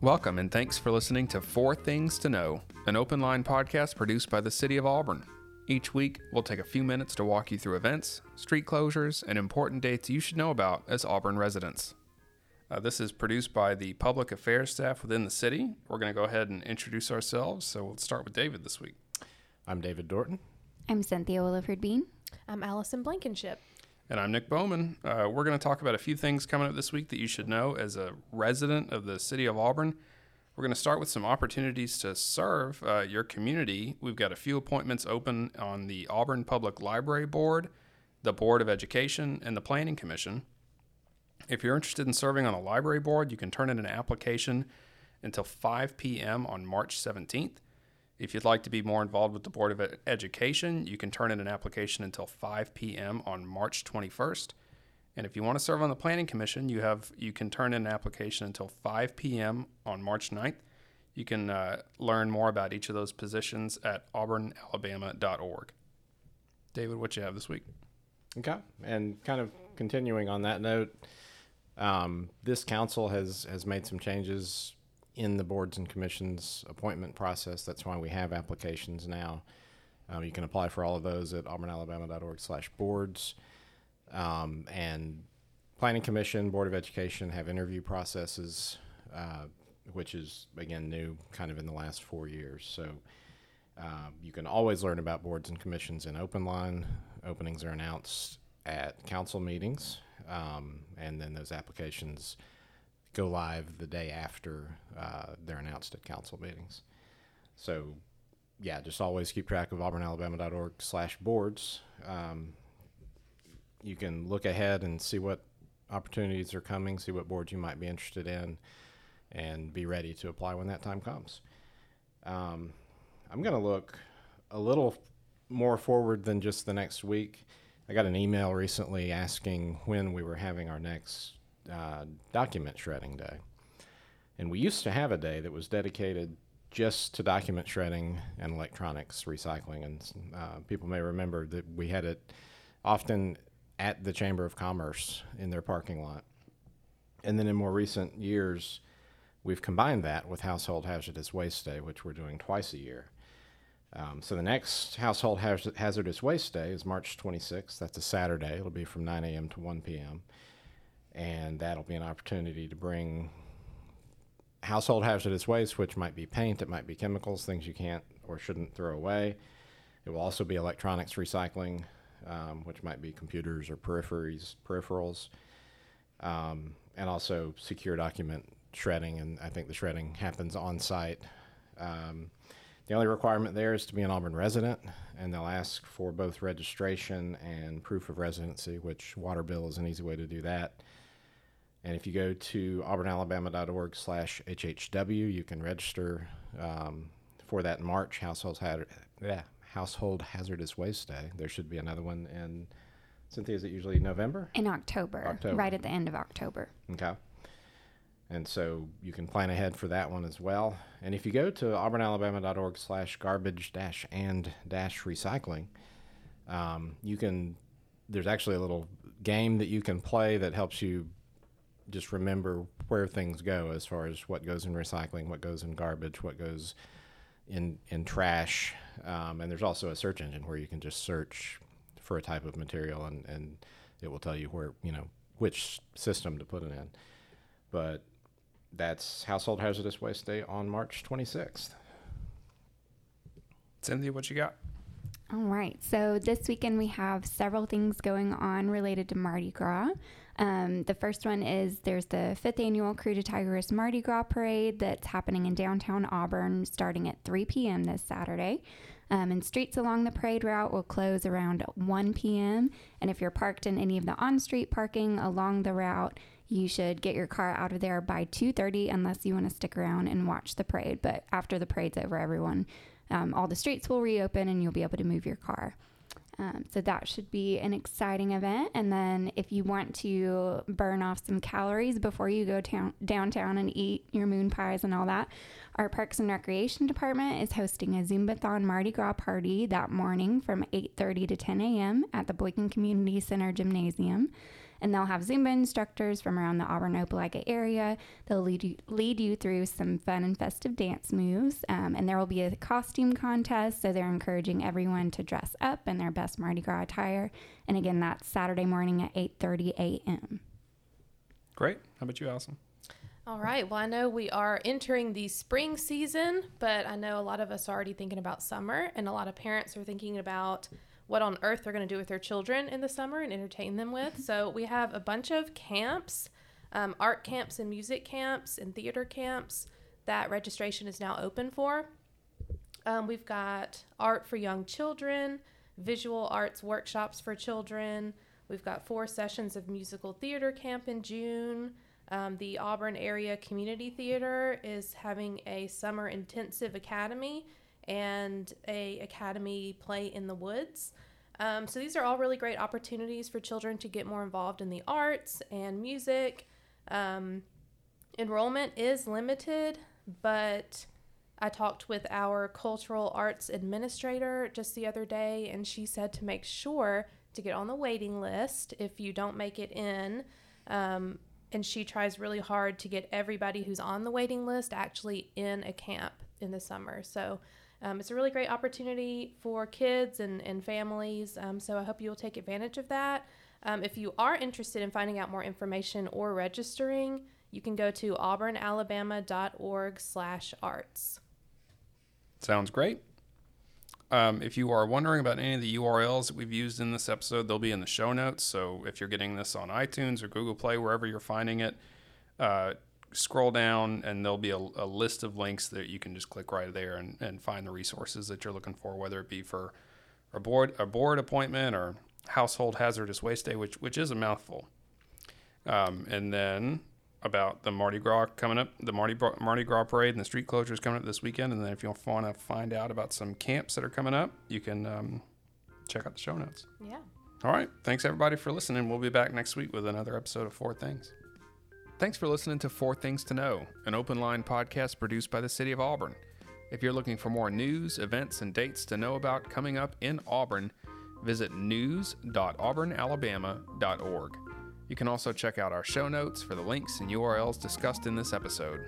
Welcome and thanks for listening to Four Things to Know, an open line podcast produced by the City of Auburn. Each week, we'll take a few minutes to walk you through events, street closures, and important dates you should know about as Auburn residents. Uh, this is produced by the public affairs staff within the city. We're going to go ahead and introduce ourselves. So we'll start with David this week. I'm David Dorton. I'm Cynthia Williford Bean. I'm Allison Blankenship. And I'm Nick Bowman. Uh, we're going to talk about a few things coming up this week that you should know as a resident of the city of Auburn. We're going to start with some opportunities to serve uh, your community. We've got a few appointments open on the Auburn Public Library Board, the Board of Education, and the Planning Commission. If you're interested in serving on a library board, you can turn in an application until 5 p.m. on March 17th. If you'd like to be more involved with the Board of Education, you can turn in an application until 5 p.m. on March 21st. And if you want to serve on the Planning Commission, you have you can turn in an application until 5 p.m. on March 9th. You can uh, learn more about each of those positions at auburnalabama.org. David, what you have this week? Okay, and kind of continuing on that note, um, this council has has made some changes in the boards and commissions appointment process. That's why we have applications now. Um, you can apply for all of those at auburnalabama.org/boards, um, and Planning Commission, Board of Education have interview processes, uh, which is again new, kind of in the last four years. So. Uh, you can always learn about boards and commissions in open line. Openings are announced at council meetings, um, and then those applications go live the day after uh, they're announced at council meetings. So, yeah, just always keep track of auburnalabama.org slash boards. Um, you can look ahead and see what opportunities are coming, see what boards you might be interested in, and be ready to apply when that time comes. Um, I'm going to look a little more forward than just the next week. I got an email recently asking when we were having our next uh, document shredding day. And we used to have a day that was dedicated just to document shredding and electronics recycling. And uh, people may remember that we had it often at the Chamber of Commerce in their parking lot. And then in more recent years, we've combined that with Household Hazardous Waste Day, which we're doing twice a year. Um, so the next Household Hazardous Waste Day is March 26th. That's a Saturday. It'll be from 9 a.m. to 1 p.m and that'll be an opportunity to bring household hazardous waste, which might be paint, it might be chemicals, things you can't or shouldn't throw away. It will also be electronics recycling, um, which might be computers or peripheries, peripherals, um, and also secure document shredding. And I think the shredding happens on site. Um, the only requirement there is to be an Auburn resident, and they'll ask for both registration and proof of residency, which water bill is an easy way to do that. And if you go to auburnalabama.org slash HHW, you can register um, for that March Household, Hazard, yeah, Household Hazardous Waste Day. There should be another one in, Cynthia, is it usually November? In October, October. right at the end of October. Okay. And so you can plan ahead for that one as well. And if you go to auburnalabama.org slash garbage dash and dash recycling, um, you can, there's actually a little game that you can play that helps you just remember where things go as far as what goes in recycling, what goes in garbage, what goes in in trash, um, and there's also a search engine where you can just search for a type of material and, and it will tell you where you know which system to put it in. But that's Household Hazardous Waste Day on March 26th. Cynthia, what you got? All right. So this weekend we have several things going on related to Mardi Gras. Um, the first one is there's the fifth annual Crew to Mardi Gras Parade that's happening in downtown Auburn starting at 3 p.m. this Saturday. Um, and streets along the parade route will close around 1 p.m. And if you're parked in any of the on-street parking along the route, you should get your car out of there by 2:30 unless you want to stick around and watch the parade. But after the parade's over, everyone, um, all the streets will reopen and you'll be able to move your car. Um, so that should be an exciting event. And then if you want to burn off some calories before you go town, downtown and eat your moon pies and all that, our Parks and Recreation Department is hosting a Zumbathon Mardi Gras party that morning from 8:30 to 10 a.m. at the Boykin Community Center Gymnasium. And they'll have Zumba instructors from around the Auburn Opelika area. They'll lead you, lead you through some fun and festive dance moves. Um, and there will be a costume contest, so they're encouraging everyone to dress up in their best Mardi Gras attire. And again, that's Saturday morning at 8:30 a.m. Great. How about you, Allison? All right. Well, I know we are entering the spring season, but I know a lot of us are already thinking about summer, and a lot of parents are thinking about what on earth they're going to do with their children in the summer and entertain them with. So we have a bunch of camps, um, art camps, and music camps, and theater camps that registration is now open for. Um, we've got art for young children, visual arts workshops for children. We've got four sessions of musical theater camp in June. Um, the Auburn Area Community Theater is having a summer intensive academy and a academy play in the woods. Um, so these are all really great opportunities for children to get more involved in the arts and music. Um, enrollment is limited, but I talked with our cultural arts administrator just the other day, and she said to make sure to get on the waiting list if you don't make it in. Um, and she tries really hard to get everybody who's on the waiting list actually in a camp in the summer. So um, it's a really great opportunity for kids and, and families. Um, so I hope you'll take advantage of that. Um, if you are interested in finding out more information or registering, you can go to auburnalabama.org slash arts. Sounds great. Um, if you are wondering about any of the URLs that we've used in this episode, they'll be in the show notes. So if you're getting this on iTunes or Google Play, wherever you're finding it, uh, scroll down and there'll be a, a, list of links that you can just click right there and, and find the resources that you're looking for, whether it be for a board a board appointment or household hazardous waste day, which which is a mouthful. Um, and then about the Mardi Gras coming up, the Mardi, Mardi Gras parade and the street closures coming up this weekend. And then if you want to find out about some camps that are coming up, you can um, check out the show notes. Yeah. All right. Thanks everybody for listening. We'll be back next week with another episode of Four Things. Thanks for listening to Four Things to Know, an open line podcast produced by the City of Auburn. If you're looking for more news, events, and dates to know about coming up in Auburn, visit news.auburnalabama.org. You can also check out our show notes for the links and URLs discussed in this episode.